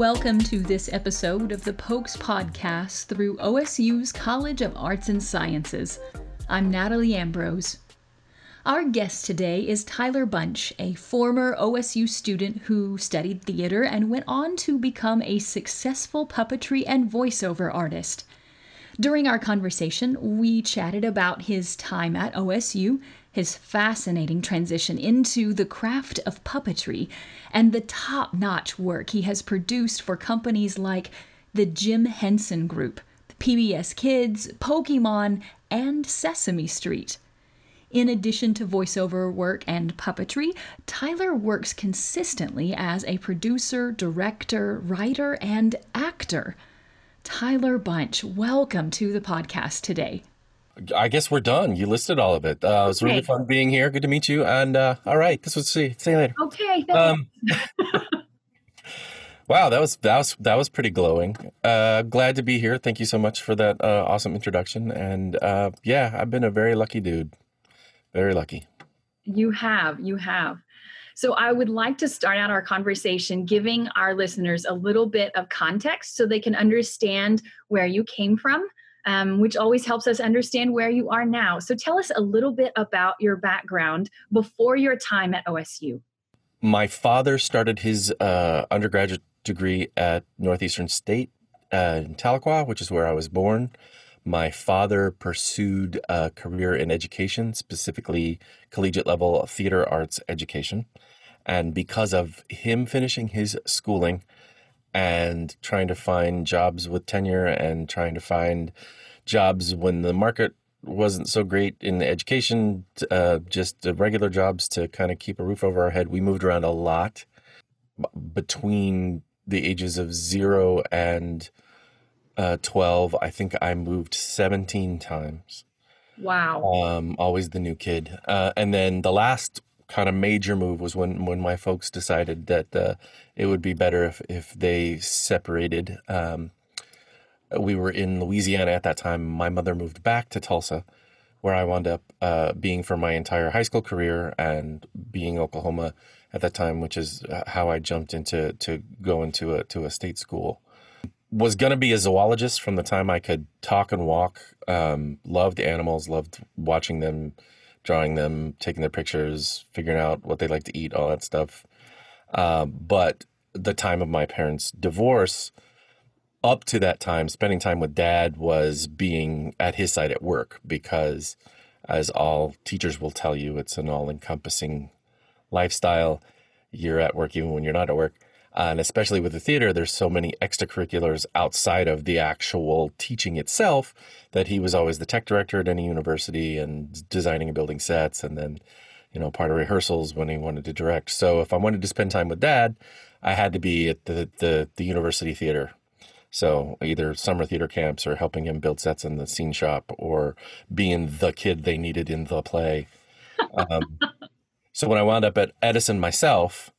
Welcome to this episode of the Pokes Podcast through OSU's College of Arts and Sciences. I'm Natalie Ambrose. Our guest today is Tyler Bunch, a former OSU student who studied theater and went on to become a successful puppetry and voiceover artist. During our conversation, we chatted about his time at OSU, his fascinating transition into the craft of puppetry, and the top notch work he has produced for companies like the Jim Henson Group, PBS Kids, Pokemon, and Sesame Street. In addition to voiceover work and puppetry, Tyler works consistently as a producer, director, writer, and actor. Tyler Bunch, welcome to the podcast today. I guess we're done. You listed all of it. Uh, it was really fun being here. Good to meet you. And uh, all right, this was see see you later. Okay, Um, wow, that was that was that was pretty glowing. Uh, glad to be here. Thank you so much for that uh, awesome introduction. And uh, yeah, I've been a very lucky dude. Very lucky. You have, you have. So I would like to start out our conversation giving our listeners a little bit of context so they can understand where you came from, um, which always helps us understand where you are now. So tell us a little bit about your background before your time at OSU. My father started his uh, undergraduate degree at Northeastern State uh, in Tahlequah, which is where I was born. My father pursued a career in education, specifically collegiate level theater arts education. And because of him finishing his schooling and trying to find jobs with tenure and trying to find jobs when the market wasn't so great in education, uh, just regular jobs to kind of keep a roof over our head. We moved around a lot between the ages of zero and uh, 12. I think I moved 17 times. Wow. Um, always the new kid. Uh, and then the last kind of major move was when, when my folks decided that uh, it would be better if, if they separated. Um, we were in Louisiana at that time. My mother moved back to Tulsa, where I wound up uh, being for my entire high school career and being Oklahoma at that time, which is uh, how I jumped into to go into a to a state school. Was gonna be a zoologist from the time I could talk and walk. Um, loved animals, loved watching them, drawing them, taking their pictures, figuring out what they like to eat, all that stuff. Um, but the time of my parents' divorce, up to that time, spending time with dad was being at his side at work because, as all teachers will tell you, it's an all encompassing lifestyle. You're at work even when you're not at work. Uh, and especially with the theater, there's so many extracurriculars outside of the actual teaching itself that he was always the tech director at any university and designing and building sets and then, you know, part of rehearsals when he wanted to direct. So if I wanted to spend time with dad, I had to be at the, the, the university theater so either summer theater camps or helping him build sets in the scene shop or being the kid they needed in the play. Um, so when I wound up at Edison myself,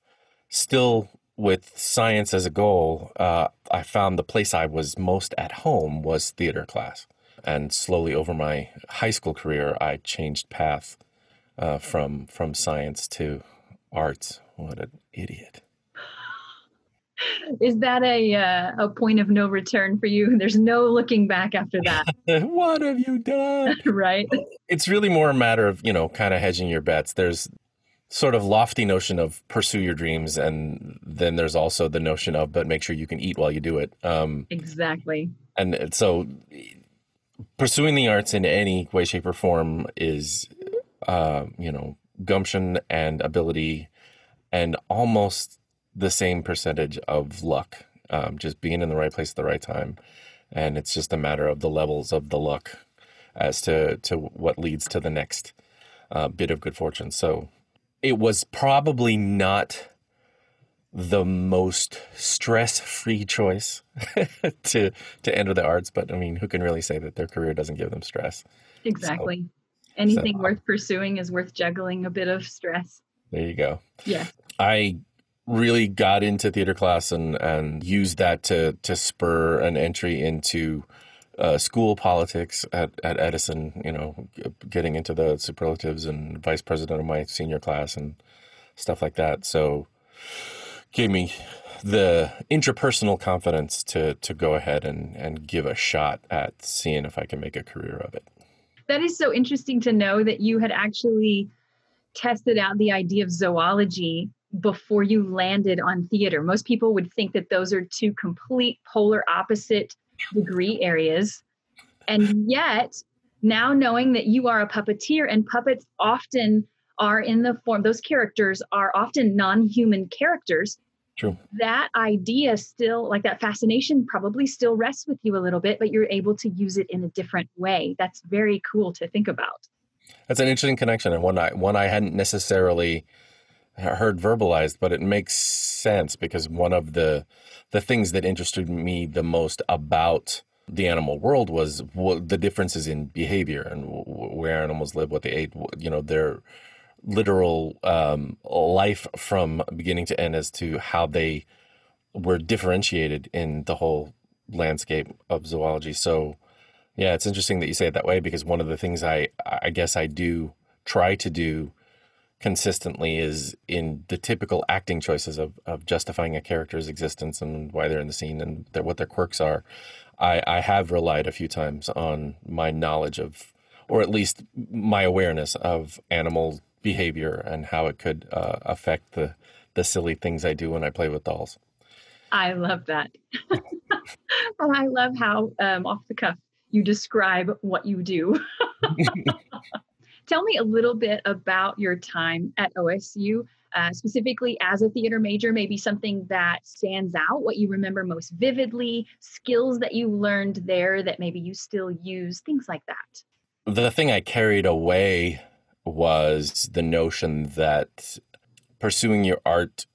still with science as a goal, uh, I found the place I was most at home was theater class. And slowly over my high school career, I changed path uh, from from science to arts. What an idiot! Is that a uh, a point of no return for you? There's no looking back after that, what have you done? right? it's really more a matter of you know kind of hedging your bets there's sort of lofty notion of pursue your dreams and then there's also the notion of but make sure you can eat while you do it. Um, Exactly. and so pursuing the arts in any way shape or form is uh, you know gumption and ability and almost the same percentage of luck um, just being in the right place at the right time. And it's just a matter of the levels of the luck as to to what leads to the next uh, bit of good fortune. So it was probably not the most stress-free choice to to enter the arts but i mean who can really say that their career doesn't give them stress Exactly. Anything so- worth pursuing is worth juggling a bit of stress. there you go Yeah. I really got into theater class and and used that to to spur an entry into uh, school politics at, at Edison. You know, getting into the superlatives and vice president of my senior class and stuff like that. So, gave me the interpersonal confidence to to go ahead and and give a shot at seeing if I can make a career of it. That is so interesting to know that you had actually tested out the idea of zoology before you landed on theater. Most people would think that those are two complete polar opposite degree areas. And yet, now knowing that you are a puppeteer and puppets often are in the form, those characters are often non human characters. True. That idea still, like that fascination, probably still rests with you a little bit, but you're able to use it in a different way. That's very cool to think about. That's an interesting connection, and one I one I hadn't necessarily heard verbalized, but it makes sense because one of the the things that interested me the most about the animal world was what the differences in behavior and where animals live, what they ate, you know, their literal um, life from beginning to end as to how they were differentiated in the whole landscape of zoology. So, yeah, it's interesting that you say it that way because one of the things I I guess I do try to do consistently is in the typical acting choices of, of justifying a character's existence and why they're in the scene and their, what their quirks are. I, I have relied a few times on my knowledge of, or at least my awareness of animal behavior and how it could uh, affect the, the silly things I do when I play with dolls. I love that. and I love how um, off the cuff you describe what you do. Tell me a little bit about your time at OSU, uh, specifically as a theater major, maybe something that stands out, what you remember most vividly, skills that you learned there that maybe you still use, things like that. The thing I carried away was the notion that pursuing your art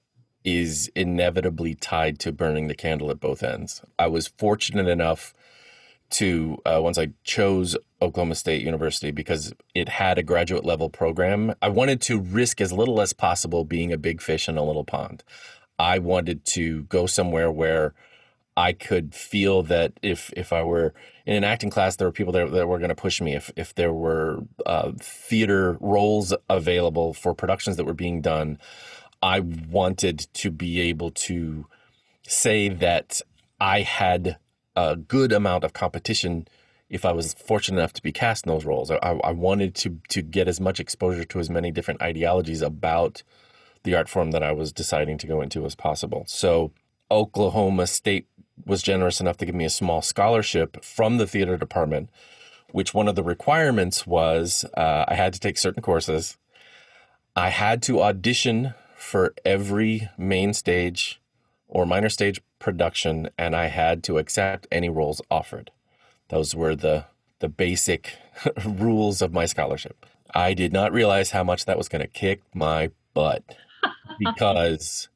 is inevitably tied to burning the candle at both ends. I was fortunate enough to uh, once I chose Oklahoma State University because it had a graduate level program. I wanted to risk as little as possible being a big fish in a little pond. I wanted to go somewhere where I could feel that if if I were in an acting class, there were people there that were going to push me. If if there were uh, theater roles available for productions that were being done, I wanted to be able to say that I had a good amount of competition if I was fortunate enough to be cast in those roles. I, I wanted to to get as much exposure to as many different ideologies about the art form that I was deciding to go into as possible. So Oklahoma State was generous enough to give me a small scholarship from the theater department, which one of the requirements was uh, I had to take certain courses. I had to audition for every main stage or minor stage production, and I had to accept any roles offered. Those were the the basic rules of my scholarship. I did not realize how much that was going to kick my butt because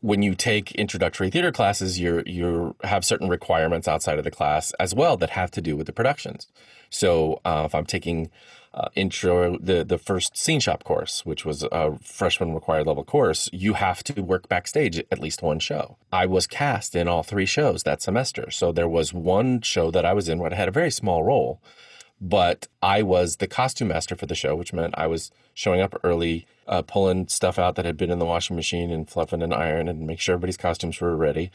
when you take introductory theater classes, you you have certain requirements outside of the class as well that have to do with the productions. So uh, if I'm taking uh, intro the the first scene shop course, which was a freshman required level course, you have to work backstage at least one show. I was cast in all three shows that semester, so there was one show that I was in where I had a very small role, but I was the costume master for the show, which meant I was showing up early, uh, pulling stuff out that had been in the washing machine and fluffing and iron and make sure everybody's costumes were ready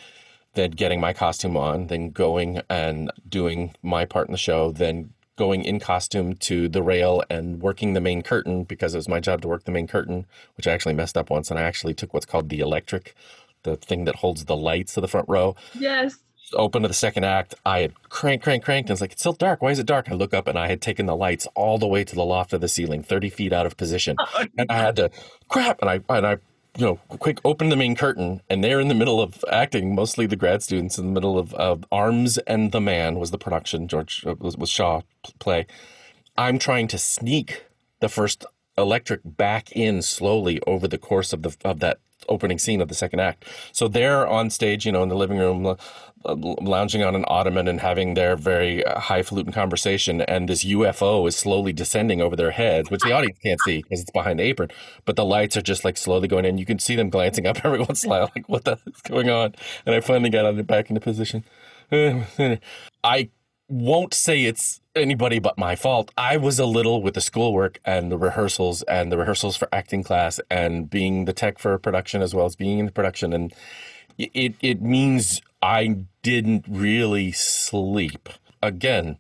then getting my costume on, then going and doing my part in the show, then going in costume to the rail and working the main curtain because it was my job to work the main curtain, which I actually messed up once. And I actually took what's called the electric, the thing that holds the lights to the front row. Yes. Open to the second act, I had cranked, cranked, cranked, and it's like, it's still dark. Why is it dark? I look up and I had taken the lights all the way to the loft of the ceiling, 30 feet out of position. Oh, and I had to, crap, and I, and I you know, quick open the main curtain, and they're in the middle of acting. Mostly the grad students in the middle of uh, Arms and the Man was the production. George uh, was, was Shaw play. I'm trying to sneak the first electric back in slowly over the course of the of that opening scene of the second act. So they're on stage, you know, in the living room, uh, lounging on an ottoman and having their very uh, highfalutin conversation, and this UFO is slowly descending over their heads, which the audience can't see because it's behind the apron. But the lights are just like slowly going in. You can see them glancing up every once in a while, like what the is going on? And I finally got it back into position. I won't say it's anybody but my fault. I was a little with the schoolwork and the rehearsals and the rehearsals for acting class and being the tech for production as well as being in the production and It it means I didn't really sleep. Again,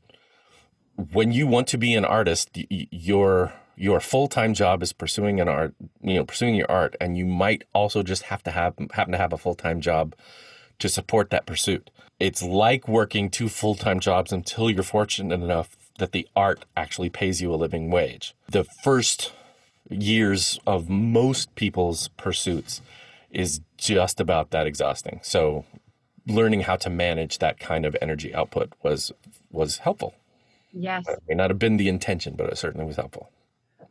when you want to be an artist, your your full-time job is pursuing an art, you know, pursuing your art and you might also just have to have happen to have a full-time job to support that pursuit. It's like working two full-time jobs until you're fortunate enough that the art actually pays you a living wage. The first years of most people's pursuits is just about that exhausting. So learning how to manage that kind of energy output was was helpful. Yes. It may not have been the intention, but it certainly was helpful.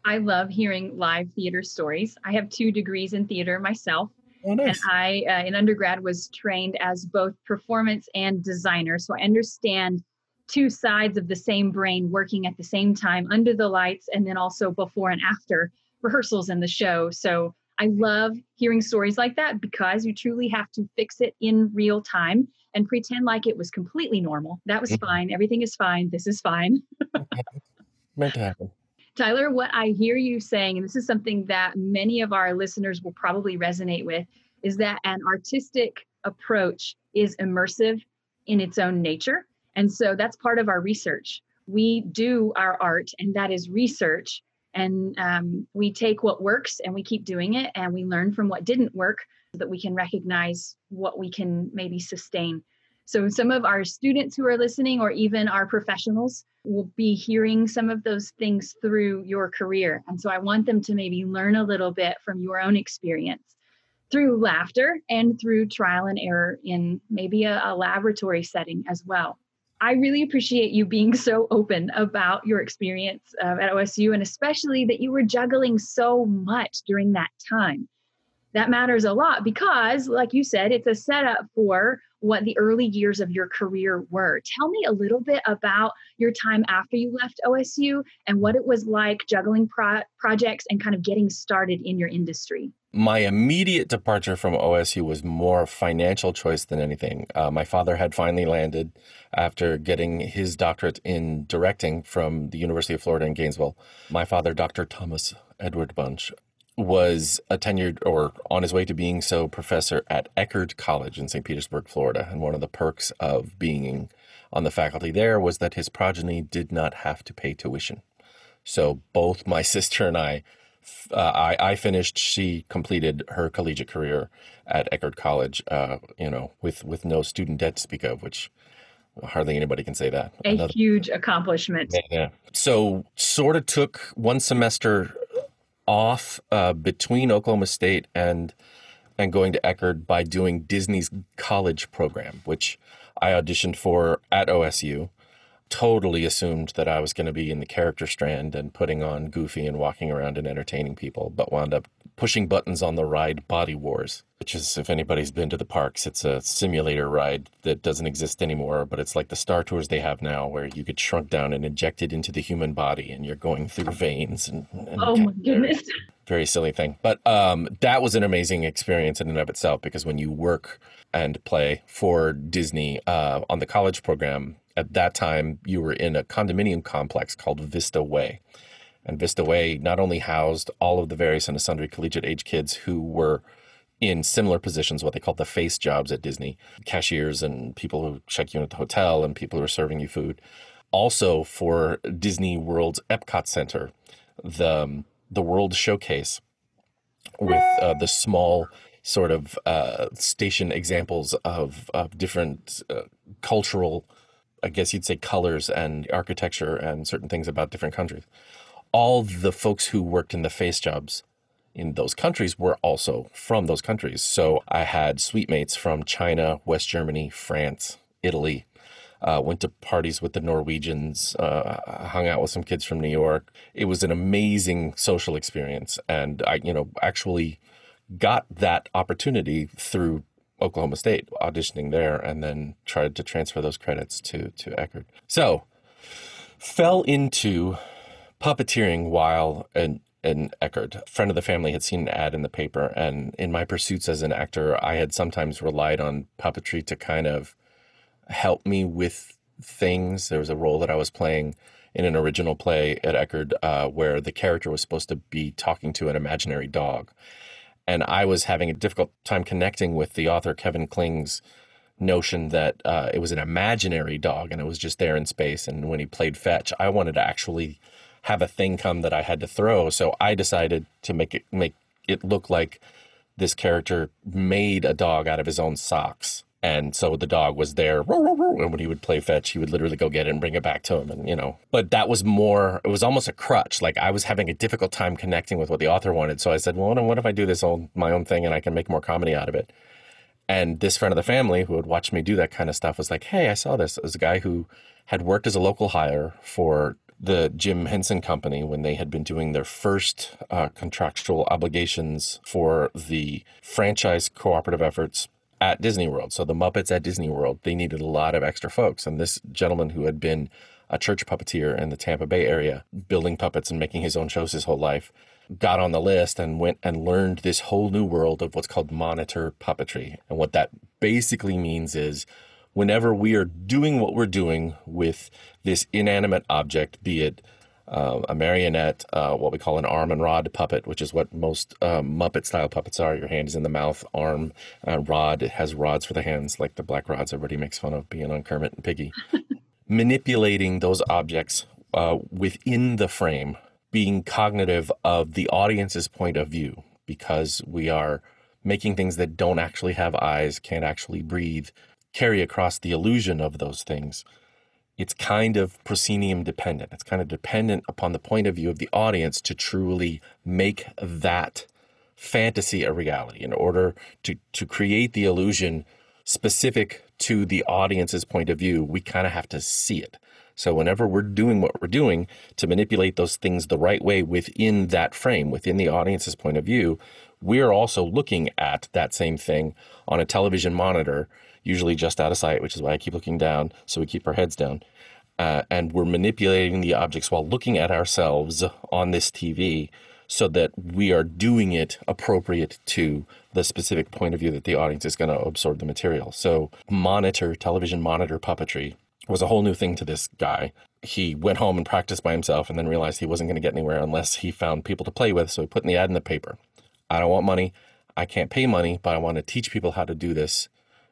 I love hearing live theater stories. I have two degrees in theater myself. Oh, nice. And I, uh, in undergrad, was trained as both performance and designer. So I understand two sides of the same brain working at the same time under the lights and then also before and after rehearsals in the show. So I love hearing stories like that because you truly have to fix it in real time and pretend like it was completely normal. That was mm-hmm. fine. Everything is fine. This is fine. Meant to happen. Tyler, what I hear you saying, and this is something that many of our listeners will probably resonate with, is that an artistic approach is immersive in its own nature. And so that's part of our research. We do our art, and that is research and um, we take what works and we keep doing it and we learn from what didn't work so that we can recognize what we can maybe sustain so some of our students who are listening or even our professionals will be hearing some of those things through your career and so i want them to maybe learn a little bit from your own experience through laughter and through trial and error in maybe a, a laboratory setting as well I really appreciate you being so open about your experience uh, at OSU and especially that you were juggling so much during that time. That matters a lot because, like you said, it's a setup for what the early years of your career were. Tell me a little bit about your time after you left OSU and what it was like juggling pro- projects and kind of getting started in your industry my immediate departure from OSU was more financial choice than anything. Uh, my father had finally landed after getting his doctorate in directing from the University of Florida in Gainesville. My father, Dr. Thomas Edward Bunch, was a tenured or on his way to being so professor at Eckerd College in St. Petersburg, Florida. And one of the perks of being on the faculty there was that his progeny did not have to pay tuition. So both my sister and I uh, I, I finished. She completed her collegiate career at Eckerd College. Uh, you know, with with no student debt to speak of, which hardly anybody can say that. A Another, huge accomplishment. Yeah, yeah. So, sort of took one semester off uh, between Oklahoma State and and going to Eckerd by doing Disney's college program, which I auditioned for at OSU totally assumed that I was going to be in the character strand and putting on Goofy and walking around and entertaining people, but wound up pushing buttons on the ride Body Wars, which is, if anybody's been to the parks, it's a simulator ride that doesn't exist anymore, but it's like the Star Tours they have now, where you get shrunk down and injected into the human body and you're going through veins. And, and oh my goodness. Very silly thing. But um, that was an amazing experience in and of itself because when you work and play for Disney uh, on the college program, at that time you were in a condominium complex called Vista Way. And Vista Way not only housed all of the various and sundry collegiate age kids who were in similar positions, what they called the face jobs at Disney, cashiers and people who check you in at the hotel and people who are serving you food. Also for Disney World's Epcot Center, the the World Showcase with uh, the small sort of uh, station examples of of different uh, cultural I guess you'd say colors and architecture and certain things about different countries. All the folks who worked in the face jobs in those countries were also from those countries. So I had suite mates from China, West Germany, France, Italy. Uh, went to parties with the Norwegians, uh, hung out with some kids from New York. It was an amazing social experience, and I, you know, actually got that opportunity through Oklahoma State, auditioning there, and then tried to transfer those credits to to Eckerd. So fell into puppeteering while in in Eckerd. Friend of the family had seen an ad in the paper, and in my pursuits as an actor, I had sometimes relied on puppetry to kind of help me with things. There was a role that I was playing in an original play at Eckerd uh, where the character was supposed to be talking to an imaginary dog And I was having a difficult time connecting with the author Kevin Kling's notion that uh, it was an imaginary dog and it was just there in space. And when he played fetch, I wanted to actually have a thing come that I had to throw. So I decided to make it make it look like this character made a dog out of his own socks. And so the dog was there, and when he would play fetch, he would literally go get it and bring it back to him. And, you know, but that was more, it was almost a crutch. Like I was having a difficult time connecting with what the author wanted. So I said, well, what if I do this own, my own thing and I can make more comedy out of it? And this friend of the family who had watched me do that kind of stuff was like, hey, I saw this. It was a guy who had worked as a local hire for the Jim Henson Company when they had been doing their first uh, contractual obligations for the franchise cooperative efforts at Disney World. So the Muppets at Disney World, they needed a lot of extra folks. And this gentleman who had been a church puppeteer in the Tampa Bay area, building puppets and making his own shows his whole life, got on the list and went and learned this whole new world of what's called monitor puppetry. And what that basically means is whenever we are doing what we're doing with this inanimate object, be it uh, a marionette, uh, what we call an arm and rod puppet, which is what most uh, Muppet style puppets are. Your hand is in the mouth, arm, uh, rod. It has rods for the hands, like the black rods everybody makes fun of being on Kermit and Piggy. Manipulating those objects uh, within the frame, being cognitive of the audience's point of view, because we are making things that don't actually have eyes, can't actually breathe, carry across the illusion of those things it's kind of proscenium dependent. It's kind of dependent upon the point of view of the audience to truly make that fantasy a reality in order to, to create the illusion specific to the audience's point of view. We kind of have to see it. So whenever we're doing what we're doing to manipulate those things the right way within that frame, within the audience's point of view, we're also looking at that same thing on a television monitor usually just out of sight, which is why I keep looking down. So we keep our heads down. Uh, and we're manipulating the objects while looking at ourselves on this TV so that we are doing it appropriate to the specific point of view that the audience is going to absorb the material. So, monitor, television monitor puppetry was a whole new thing to this guy. He went home and practiced by himself and then realized he wasn't going to get anywhere unless he found people to play with. So, he put in the ad in the paper I don't want money. I can't pay money, but I want to teach people how to do this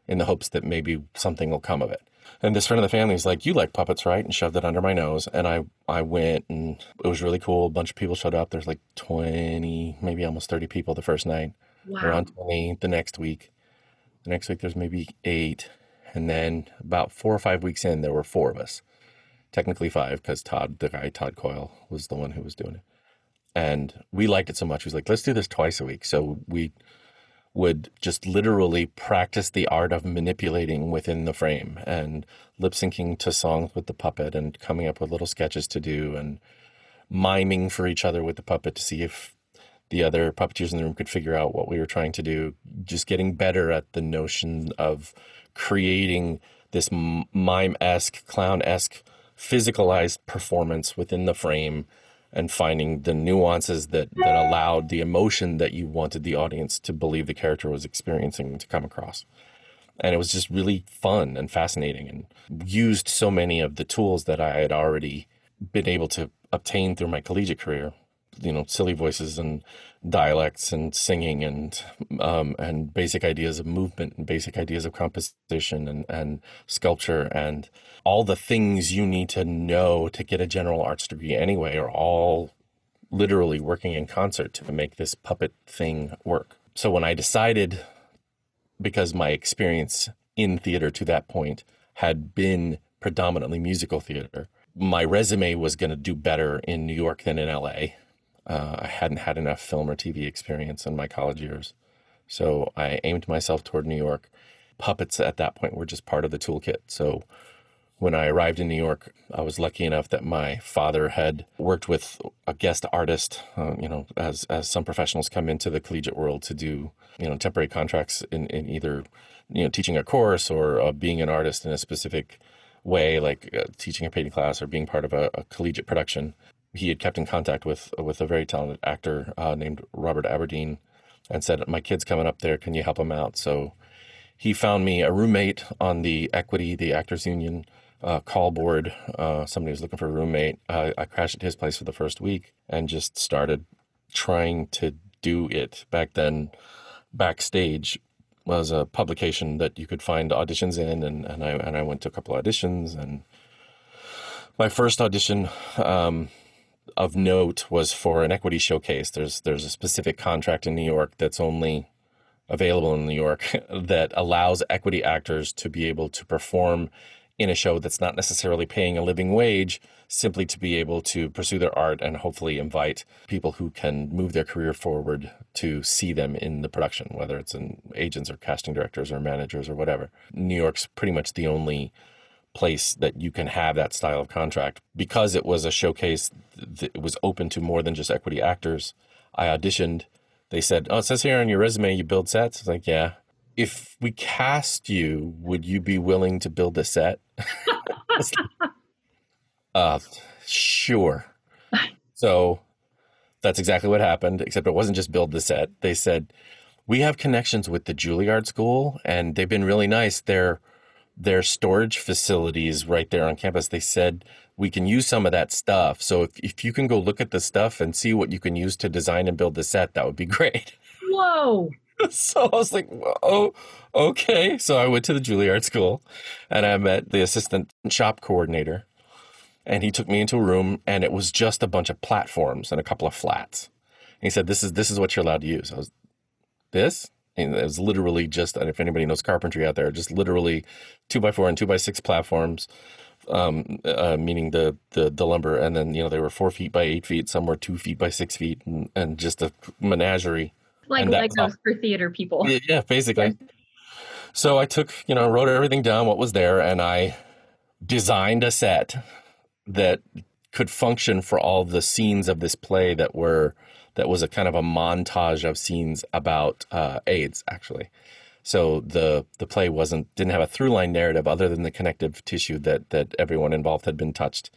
in the hopes that maybe something will come of it. And this friend of the family is like, "You like puppets, right?" And shoved it under my nose. And I I went, and it was really cool. A bunch of people showed up. There's like 20, maybe almost 30 people the first night. Wow. Around 20 the next week. The next week there's maybe eight, and then about four or five weeks in, there were four of us. Technically five, because Todd, the guy Todd Coyle, was the one who was doing it. And we liked it so much. He was like, "Let's do this twice a week." So we would just literally practice the art of manipulating within the frame and lip syncing to songs with the puppet and coming up with little sketches to do and miming for each other with the puppet to see if the other puppeteers in the room could figure out what we were trying to do. Just getting better at the notion of creating this mime esque, clown esque, physicalized performance within the frame and finding the nuances that that allowed the emotion that you wanted the audience to believe the character was experiencing to come across. And it was just really fun and fascinating and used so many of the tools that I had already been able to obtain through my collegiate career you know silly voices and dialects and singing and um, and basic ideas of movement and basic ideas of composition and, and sculpture and all the things you need to know to get a general arts degree anyway are all literally working in concert to make this puppet thing work. So when I decided, because my experience in theater to that point had been predominantly musical theater, my resume was going to do better in New York than in LA uh, I hadn't had enough film or TV experience in my college years. So I aimed myself toward New York. Puppets at that point were just part of the toolkit. So when I arrived in New York, I was lucky enough that my father had worked with a guest artist. Uh, you know, as as some professionals come into the collegiate world to do you know temporary contracts in, in either you know teaching a course or uh, being an artist in a specific way, like uh, teaching a painting class or being part of a, a collegiate production he had kept in contact with with a very talented actor uh, named Robert Aberdeen, and said, "My kid's coming up there. Can you help him out?" So he found me a roommate on the Equity, the Actors Union uh, call board. Uh, somebody was looking for a roommate. I crashed at his place for the first week and just started trying to do it back then. Backstage was a publication that you could find auditions in, and, and I and I went to a couple auditions. And my first audition um, of note was for an equity showcase. There's there's a specific contract in New York that's only available in New York that allows equity actors to be able to perform in a show that's not necessarily paying a living wage, simply to be able to pursue their art and hopefully invite people who can move their career forward to see them in the production, whether it's in agents or casting directors or managers or whatever. New York's pretty much the only place that you can have that style of contract because it was a showcase that was open to more than just equity actors. I auditioned. They said, "Oh, it says here on your resume you build sets." I was like, "Yeah." If we cast you, would you be willing to build a set? uh, sure. So that's exactly what happened, except it wasn't just build the set. They said, we have connections with the Juilliard School, and they've been really nice. Their their storage facilities right there on campus. They said we can use some of that stuff. So if if you can go look at the stuff and see what you can use to design and build the set, that would be great. Whoa. so I was like, oh, okay. So I went to the Juilliard School and I met the assistant shop coordinator. And he took me into a room and it was just a bunch of platforms and a couple of flats. And he said, This is this is what you're allowed to use. I was this? And it was literally just if anybody knows carpentry out there, just literally two by four and two by six platforms. Um, uh, meaning the, the the lumber, and then you know they were four feet by eight feet, some were two feet by six feet, and, and just a menagerie like Legos for theater people. Yeah, yeah basically. So I took, you know, wrote everything down, what was there, and I designed a set that could function for all the scenes of this play that were that was a kind of a montage of scenes about uh, AIDS, actually. So the the play wasn't didn't have a through line narrative other than the connective tissue that that everyone involved had been touched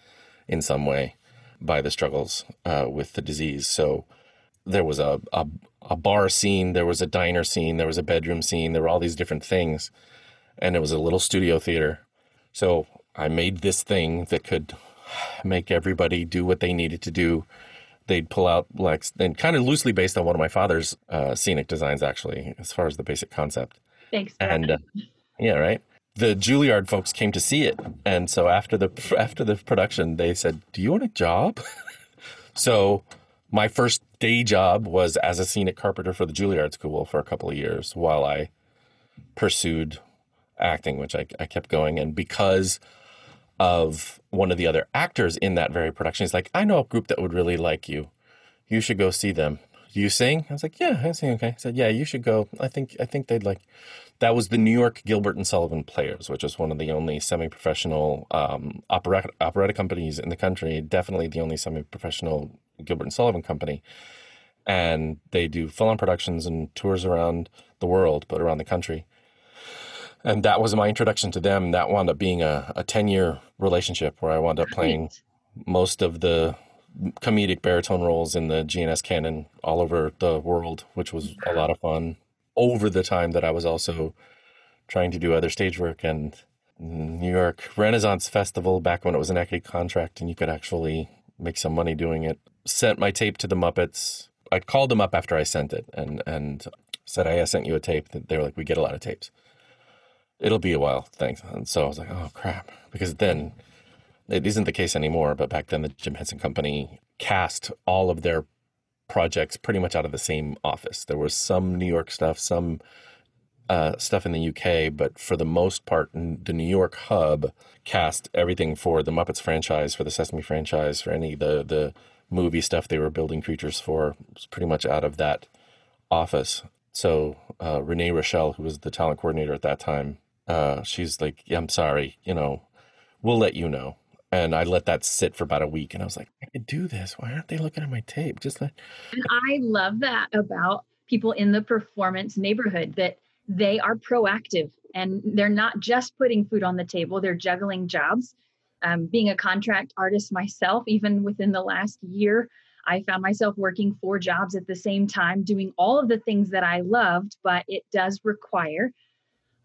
in some way by the struggles uh, with the disease. So there was a, a, a bar scene, there was a diner scene, there was a bedroom scene, there were all these different things, and it was a little studio theater. So I made this thing that could make everybody do what they needed to do. They'd pull out like and kind of loosely based on one of my father's uh, scenic designs, actually, as far as the basic concept. Thanks. And uh, yeah, right. The Juilliard folks came to see it, and so after the after the production, they said, "Do you want a job?" so my first day job was as a scenic carpenter for the Juilliard School for a couple of years while I pursued acting, which I, I kept going. And because of one of the other actors in that very production, he's like, I know a group that would really like you. You should go see them. You sing? I was like, yeah, I sing. Okay. He said, yeah, you should go. I think I think they'd like. That was the New York Gilbert and Sullivan Players, which is one of the only semi-professional um, operetta, operetta companies in the country. Definitely the only semi-professional Gilbert and Sullivan company, and they do full-on productions and tours around the world, but around the country. And that was my introduction to them. That wound up being a, a 10-year relationship where I wound up playing most of the comedic baritone roles in the G&S canon all over the world, which was a lot of fun. Over the time that I was also trying to do other stage work and New York Renaissance Festival back when it was an equity contract and you could actually make some money doing it sent my tape to the Muppets. I called them up after I sent it and and said, "I sent you a tape." They were like, "We get a lot of tapes. It'll be a while, thanks." And so I was like, "Oh crap!" Because then it isn't the case anymore. But back then, the Jim Henson Company cast all of their projects pretty much out of the same office. There was some New York stuff, some uh, stuff in the UK, but for the most part, the New York hub cast everything for the Muppets franchise, for the Sesame franchise, for any the the movie stuff they were building creatures for was pretty much out of that office. So uh, Renee Rochelle, who was the talent coordinator at that time, uh, she's like, yeah, "I'm sorry, you know, we'll let you know." And I let that sit for about a week, and I was like, "I could do this. Why aren't they looking at my tape?" Just let. And I love that about people in the performance neighborhood that they are proactive and they're not just putting food on the table; they're juggling jobs um, being a contract artist myself, even within the last year, I found myself working four jobs at the same time, doing all of the things that I loved, but it does require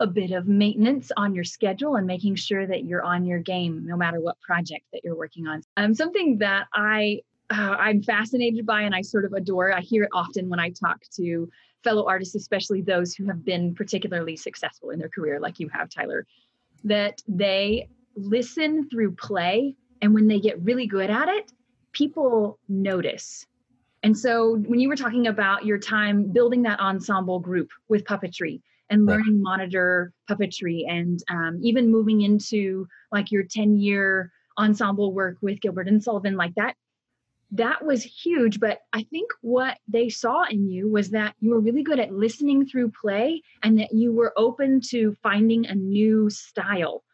a bit of maintenance on your schedule and making sure that you're on your game no matter what project that you're working on. Um, something that I uh, I'm fascinated by and I sort of adore. I hear it often when I talk to fellow artists, especially those who have been particularly successful in their career, like you have, Tyler, that they listen through play. And when they get really good at it, people notice. And so when you were talking about your time building that ensemble group with puppetry and learning right. monitor puppetry and um, even moving into like your 10 year ensemble work with Gilbert and Sullivan, like that that was huge. But I think what they saw in you was that you were really good at listening through play and that you were open to finding a new style.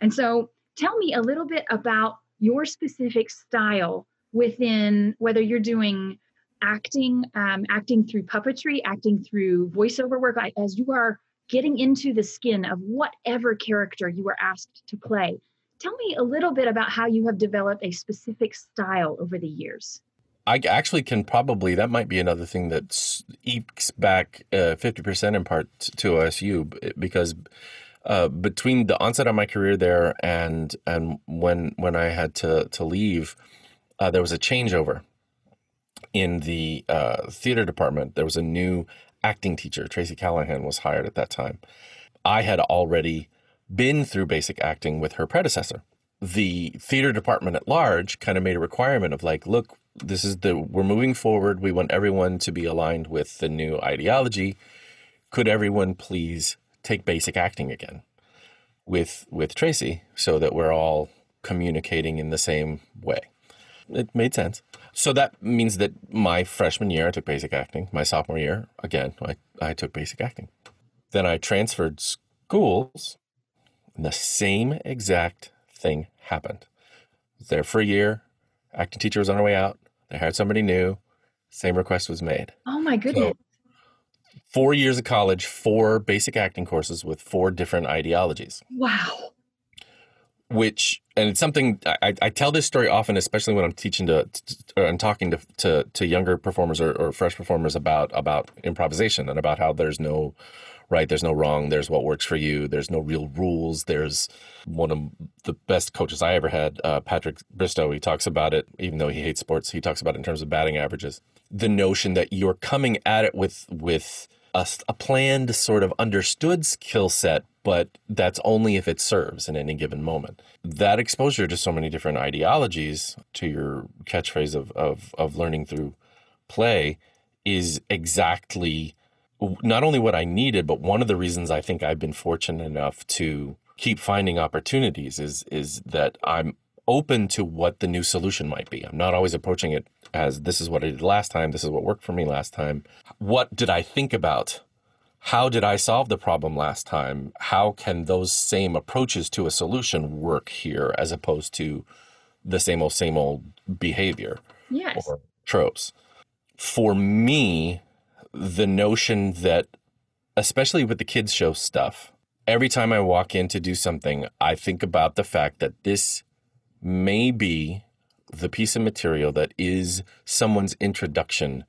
And so tell me a little bit about your specific style within whether you're doing acting, um, acting through puppetry, acting through voiceover work, as you are getting into the skin of whatever character you are asked to play. Tell me a little bit about how you have developed a specific style over the years. I actually can probably that might be another thing that ekes back uh, fifty percent in part to OSU because uh, between the onset of my career there and and when when I had to to leave, uh, there was a changeover in the uh, theater department. There was a new acting teacher. Tracy Callahan was hired at that time. I had already been through basic acting with her predecessor. The theater department at large kind of made a requirement of like, look, this is the we're moving forward. We want everyone to be aligned with the new ideology. Could everyone please take basic acting again with with Tracy so that we're all communicating in the same way? It made sense. So that means that my freshman year I took basic acting. My sophomore year, again, I, I took basic acting. Then I transferred schools and the same exact thing happened. Was there for a year. Acting teacher was on her way out. They hired somebody new. Same request was made. Oh my goodness. So, four years of college, four basic acting courses with four different ideologies. Wow. Which and it's something I, I tell this story often, especially when I'm teaching to, to and talking to, to, to younger performers or, or fresh performers about about improvisation and about how there's no right? There's no wrong. There's what works for you. There's no real rules. There's one of the best coaches I ever had, uh, Patrick Bristow. He talks about it, even though he hates sports. He talks about it in terms of batting averages. The notion that you're coming at it with with a, a planned, sort of understood skill set, but that's only if it serves in any given moment. That exposure to so many different ideologies, to your catchphrase of of, of learning through play, is exactly not only what I needed, but one of the reasons I think I've been fortunate enough to keep finding opportunities is is that I'm open to what the new solution might be. I'm not always approaching it as this is what I did last time, this is what worked for me last time. What did I think about? How did I solve the problem last time? How can those same approaches to a solution work here as opposed to the same old same old behavior yes. or tropes? For me, the notion that, especially with the kids' show stuff, every time I walk in to do something, I think about the fact that this may be the piece of material that is someone's introduction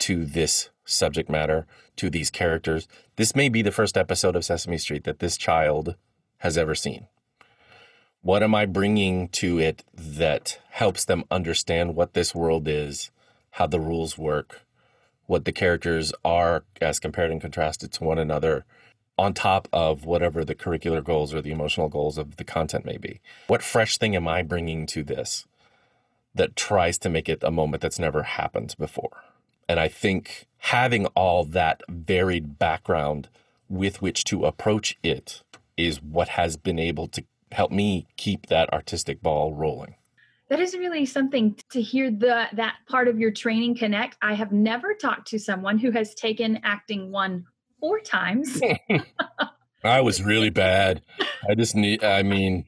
to this subject matter, to these characters. This may be the first episode of Sesame Street that this child has ever seen. What am I bringing to it that helps them understand what this world is, how the rules work, what the characters are as compared and contrasted to one another on top of whatever the curricular goals or the emotional goals of the content may be. What fresh thing am I bringing to this that tries to make it a moment that's never happened before? And I think having all that varied background with which to approach it is what has been able to help me keep that artistic ball rolling. That is really something to hear the that part of your training connect. I have never talked to someone who has taken acting one four times. I was really bad. I just need i mean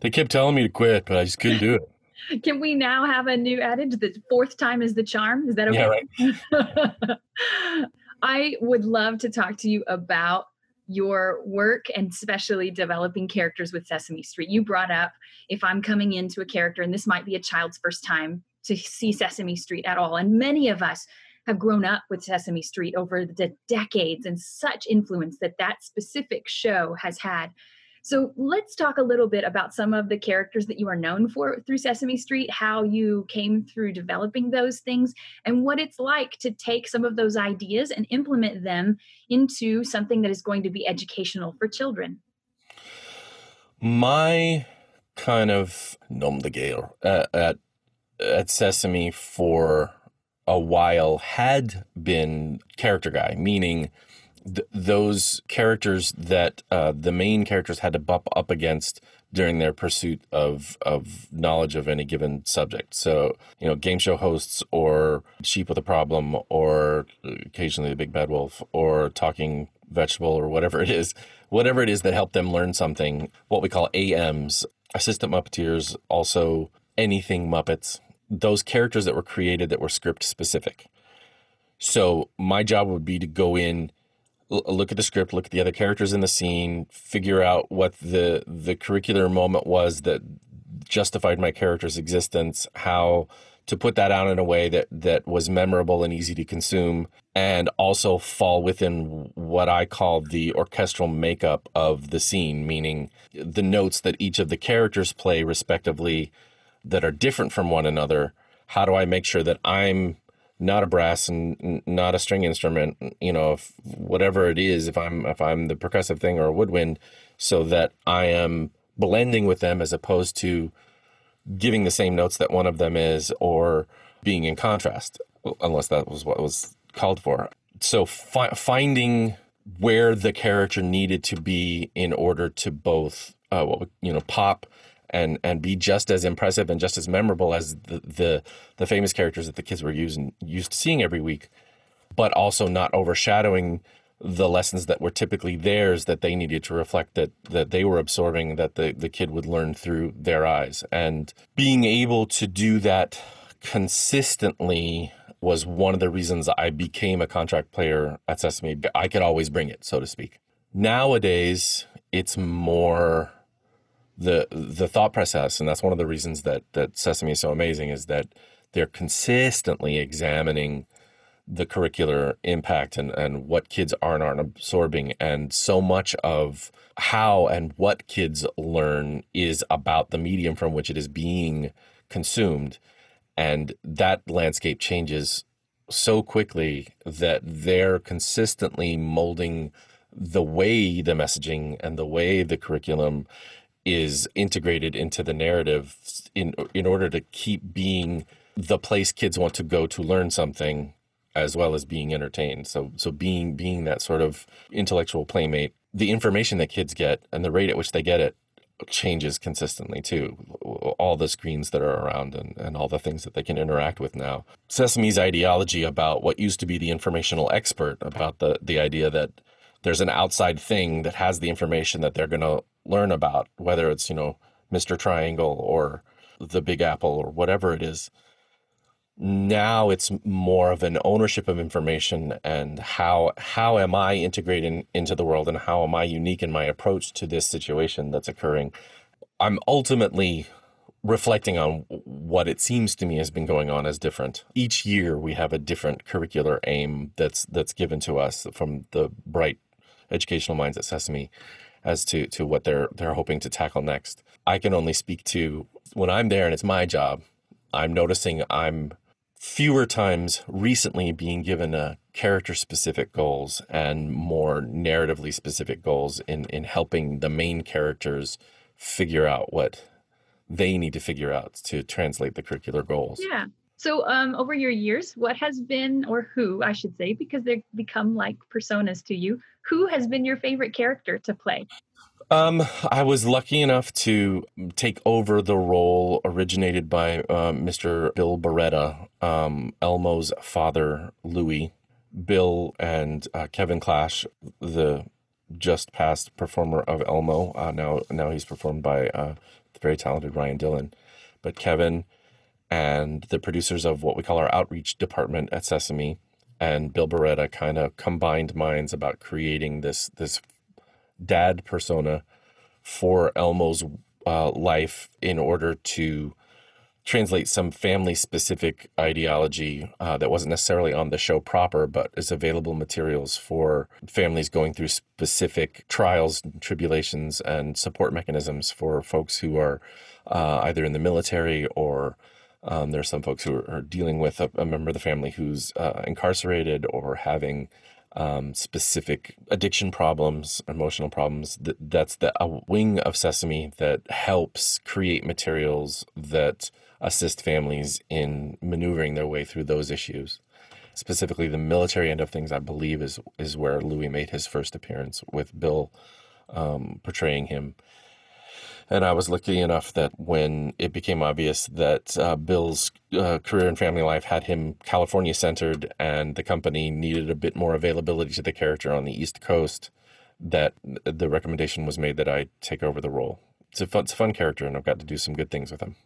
they kept telling me to quit but i just couldn't do it can we now have a new adage the fourth time is the charm is that okay yeah, right. i would love to talk to you about your work and especially developing characters with Sesame Street. You brought up if I'm coming into a character, and this might be a child's first time to see Sesame Street at all. And many of us have grown up with Sesame Street over the decades and such influence that that specific show has had. So let's talk a little bit about some of the characters that you are known for through Sesame Street, how you came through developing those things, and what it's like to take some of those ideas and implement them into something that is going to be educational for children. My kind of nom de guerre at, at, at Sesame for a while had been character guy, meaning th- those characters that uh, the main characters had to bump up against during their pursuit of of knowledge of any given subject. So, you know, game show hosts or sheep with a problem or occasionally the big bad wolf or talking vegetable or whatever it is, whatever it is that helped them learn something, what we call AMs, assistant muppeteers, also anything Muppets, those characters that were created that were script specific. So my job would be to go in look at the script, look at the other characters in the scene, figure out what the the curricular moment was that justified my character's existence, how to put that out in a way that that was memorable and easy to consume and also fall within what I call the orchestral makeup of the scene, meaning the notes that each of the characters play respectively that are different from one another. How do I make sure that I'm not a brass and not a string instrument, you know, if whatever it is, if I'm if I'm the percussive thing or a woodwind, so that I am blending with them as opposed to giving the same notes that one of them is or being in contrast, unless that was what was called for. So fi- finding where the character needed to be in order to both, uh, you know, pop and and be just as impressive and just as memorable as the the, the famous characters that the kids were using used to seeing every week, but also not overshadowing the lessons that were typically theirs that they needed to reflect that that they were absorbing that the, the kid would learn through their eyes and being able to do that consistently was one of the reasons I became a contract player at Sesame. I could always bring it, so to speak. Nowadays, it's more the the thought process, and that's one of the reasons that that Sesame is so amazing is that they're consistently examining the curricular impact and, and what kids are and aren't absorbing. And so much of how and what kids learn is about the medium from which it is being consumed. And that landscape changes so quickly that they're consistently molding the way the messaging and the way the curriculum is integrated into the narrative in in order to keep being the place kids want to go to learn something as well as being entertained. So so being being that sort of intellectual playmate, the information that kids get and the rate at which they get it changes consistently too. All the screens that are around and, and all the things that they can interact with now. Sesame's ideology about what used to be the informational expert, about the the idea that there's an outside thing that has the information that they're going to learn about, whether it's, you know, Mr. Triangle or the Big Apple or whatever it is. Now it's more of an ownership of information and how how am I integrating into the world and how am I unique in my approach to this situation that's occurring. I'm ultimately reflecting on what it seems to me has been going on as different. Each year we have a different curricular aim that's that's given to us from the bright educational minds at Sesame as to to what they're they're hoping to tackle next. I can only speak to when I'm there and it's my job. I'm noticing I'm fewer times recently being given a uh, character specific goals and more narratively specific goals in in helping the main characters figure out what they need to figure out to translate the curricular goals. Yeah. So, um, over your years, what has been, or who I should say, because they've become like personas to you, who has been your favorite character to play? Um, I was lucky enough to take over the role originated by uh, Mr. Bill Barretta, um, Elmo's father, Louie. Bill and uh, Kevin Clash, the just past performer of Elmo, uh, now now he's performed by uh, the very talented Ryan Dillon. But Kevin and the producers of what we call our outreach department at Sesame and Bill Barretta kind of combined minds about creating this this dad persona for Elmo's uh, life in order to translate some family specific ideology uh, that wasn't necessarily on the show proper, but is available materials for families going through specific trials, and tribulations, and support mechanisms for folks who are uh, either in the military or um, are some folks who are, are dealing with a, a, member of the family who's uh, incarcerated or having um, specific addiction problems, emotional problems. That, that's the a wing of Sesame that helps create materials that assist families in maneuvering their way through those issues. Specifically, the military end of things, I believe, is is where Louie made his first appearance with Bill um, portraying him. And I was lucky enough that when it became obvious that uh, Bill's uh, career and family life had him California centered and the company needed a bit more availability to the character on the East Coast, that the recommendation was made that I take over the role. It's a fun, it's a fun character, and I've got to do some good things with him.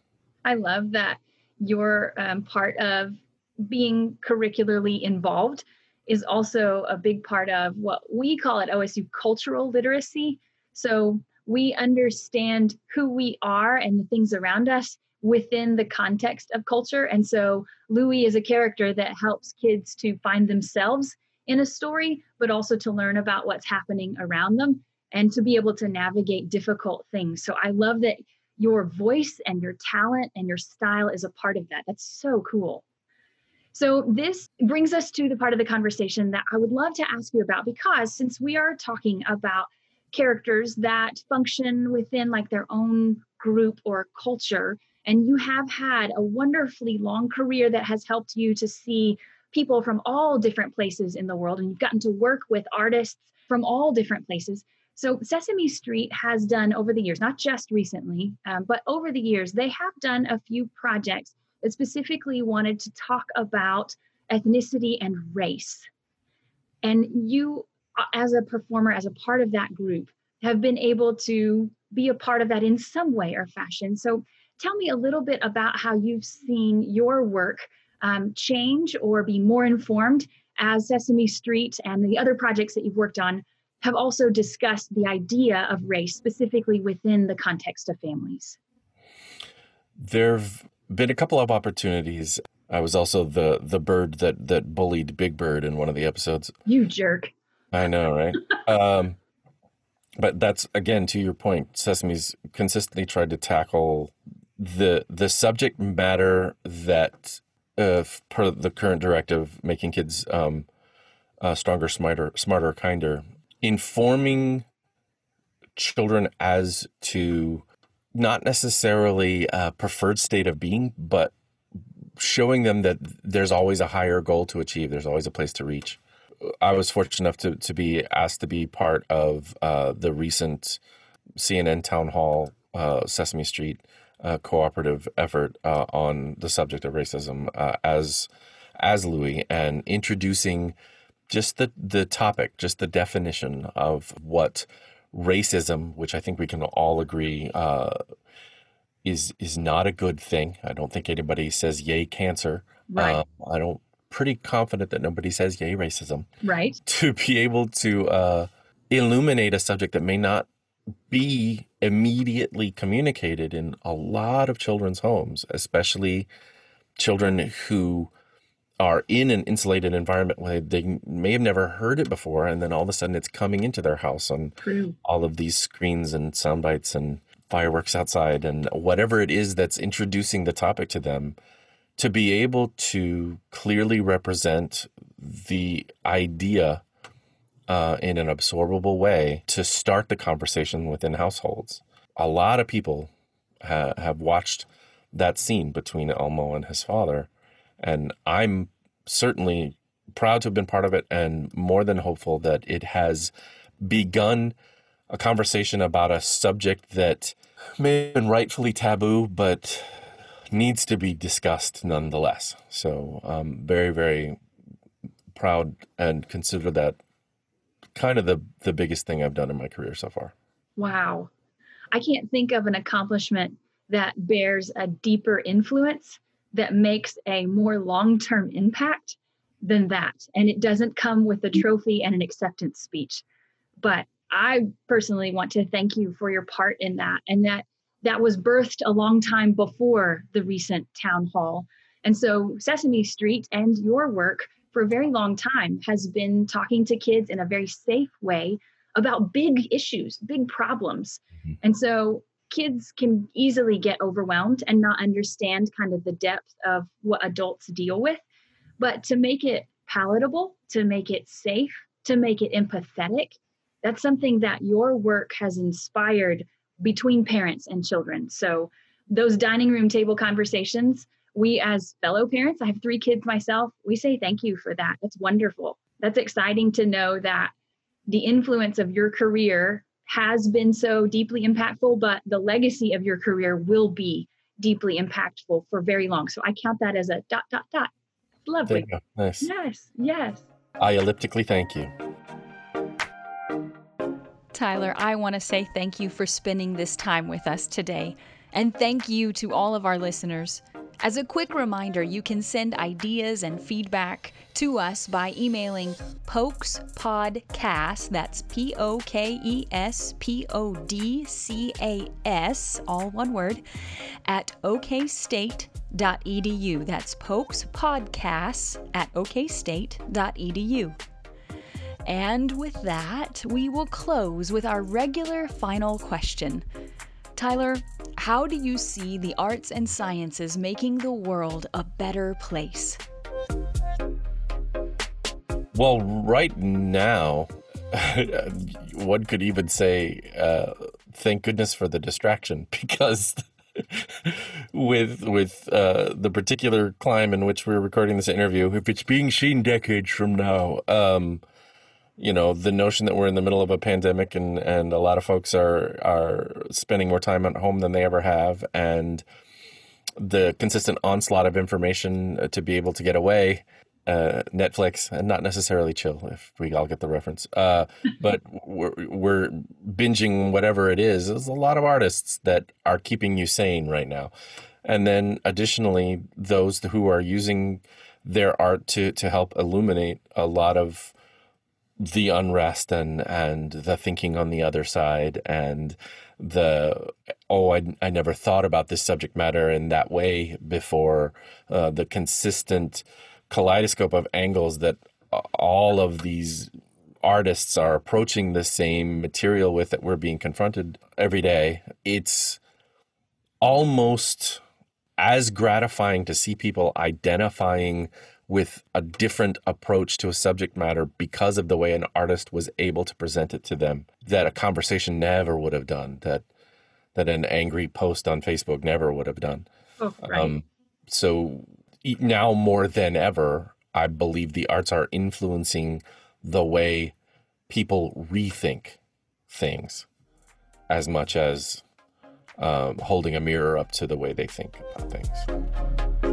I love that you're um, part of being curricularly involved is also a big part of what we call at OSU cultural literacy. So we understand who we are and the things around us within the context of culture. And so Louie is a character that helps kids to find themselves in a story, but also to learn about what's happening around them and to be able to navigate difficult things. So I love that your voice and your talent and your style is a part of that. That's so cool. So, this brings us to the part of the conversation that I would love to ask you about because since we are talking about characters that function within like their own group or culture. And you have had a wonderfully long career that has helped you to see people from all different places in the world. And you've gotten to work with artists from all different places. So, Sesame Street has done over the years, not just recently, um, but over the years, they have done a few projects that specifically wanted to talk about ethnicity and race. And you as a performer, as a part of that group, have been able to be a part of that in some way or fashion. So tell me a little bit about how you've seen your work um, change or be more informed as Sesame Street and the other projects that you've worked on have also discussed the idea of race specifically within the context of families. There've been a couple of opportunities. I was also the the bird that that bullied Big Bird in one of the episodes. You jerk. I know, right? um, but that's again to your point. Sesame's consistently tried to tackle the the subject matter that, uh, per the current directive, making kids um, uh, stronger, smarter, smarter, kinder, informing children as to not necessarily a preferred state of being, but showing them that there's always a higher goal to achieve. There's always a place to reach. I was fortunate enough to, to be asked to be part of uh, the recent CNN town hall uh, Sesame Street uh, cooperative effort uh, on the subject of racism uh, as as Louie and introducing just the the topic, just the definition of what racism, which I think we can all agree uh, is is not a good thing. I don't think anybody says yay cancer. Right. I don't pretty confident that nobody says yay racism. Right. To be able to uh, illuminate a subject that may not be immediately communicated in a lot of children's homes, especially children who are in an insulated environment where they may have never heard it before, and then all of a sudden it's coming into their house on True. all of these screens and sound bites and fireworks outside and whatever it is that's introducing the topic to them to be able to clearly represent the idea uh, in an absorbable way to start the conversation within households. A lot of people ha- have watched that scene between Elmo and his father, and I'm certainly proud to have been part of it and more than hopeful that it has begun a conversation about a subject that may have been rightfully taboo, but needs to be discussed nonetheless. So I'm um, very, very proud and consider that kind of the, the biggest thing I've done in my career so far. Wow. I can't think of an accomplishment that bears a deeper influence that makes a more long term impact than that. And it doesn't come with a trophy and an acceptance speech. But I personally want to thank you for your part in that and that that was birthed a long time before the recent town hall. And so Sesame Street and your work for a very long time has been talking to kids in a very safe way about big issues, big problems. Mm-hmm. And so kids can easily get overwhelmed and not understand kind of the depth of what adults deal with. But to make it palatable, to make it safe, to make it empathetic, that's something that your work has inspired between parents and children. So those dining room table conversations, we as fellow parents, I have three kids myself, we say thank you for that. That's wonderful. That's exciting to know that the influence of your career has been so deeply impactful, but the legacy of your career will be deeply impactful for very long. So I count that as a dot, dot, dot. Lovely. Nice. Yes, yes. I elliptically thank you. Tyler, I want to say thank you for spending this time with us today. And thank you to all of our listeners. As a quick reminder, you can send ideas and feedback to us by emailing pokespodcast, that's P O K E S P O D C A S, all one word, at okstate.edu. That's pokespodcasts at okstate.edu. And with that, we will close with our regular final question. Tyler, how do you see the arts and sciences making the world a better place? Well, right now, one could even say, uh, thank goodness for the distraction because with with uh, the particular climb in which we're recording this interview, if it's being seen decades from now, um, you know the notion that we're in the middle of a pandemic and and a lot of folks are are spending more time at home than they ever have and the consistent onslaught of information uh, to be able to get away uh, Netflix and not necessarily chill if we all get the reference. Uh, but we're, we're binging whatever it is. There's a lot of artists that are keeping you sane right now. And then additionally those who are using their art to to help illuminate a lot of the unrest and and the thinking on the other side and the oh I, I never thought about this subject matter in that way before uh, the consistent kaleidoscope of angles that all of these artists are approaching the same material with that we're being confronted every day. It's almost as gratifying to see people identifying with a different approach to a subject matter because of the way an artist was able to present it to them that a conversation never would have done that that an angry post on Facebook never would have done. Oh, right. Um, so now more than ever, I believe the arts are influencing the way people rethink things as much as um, holding a mirror up to the way they think about things.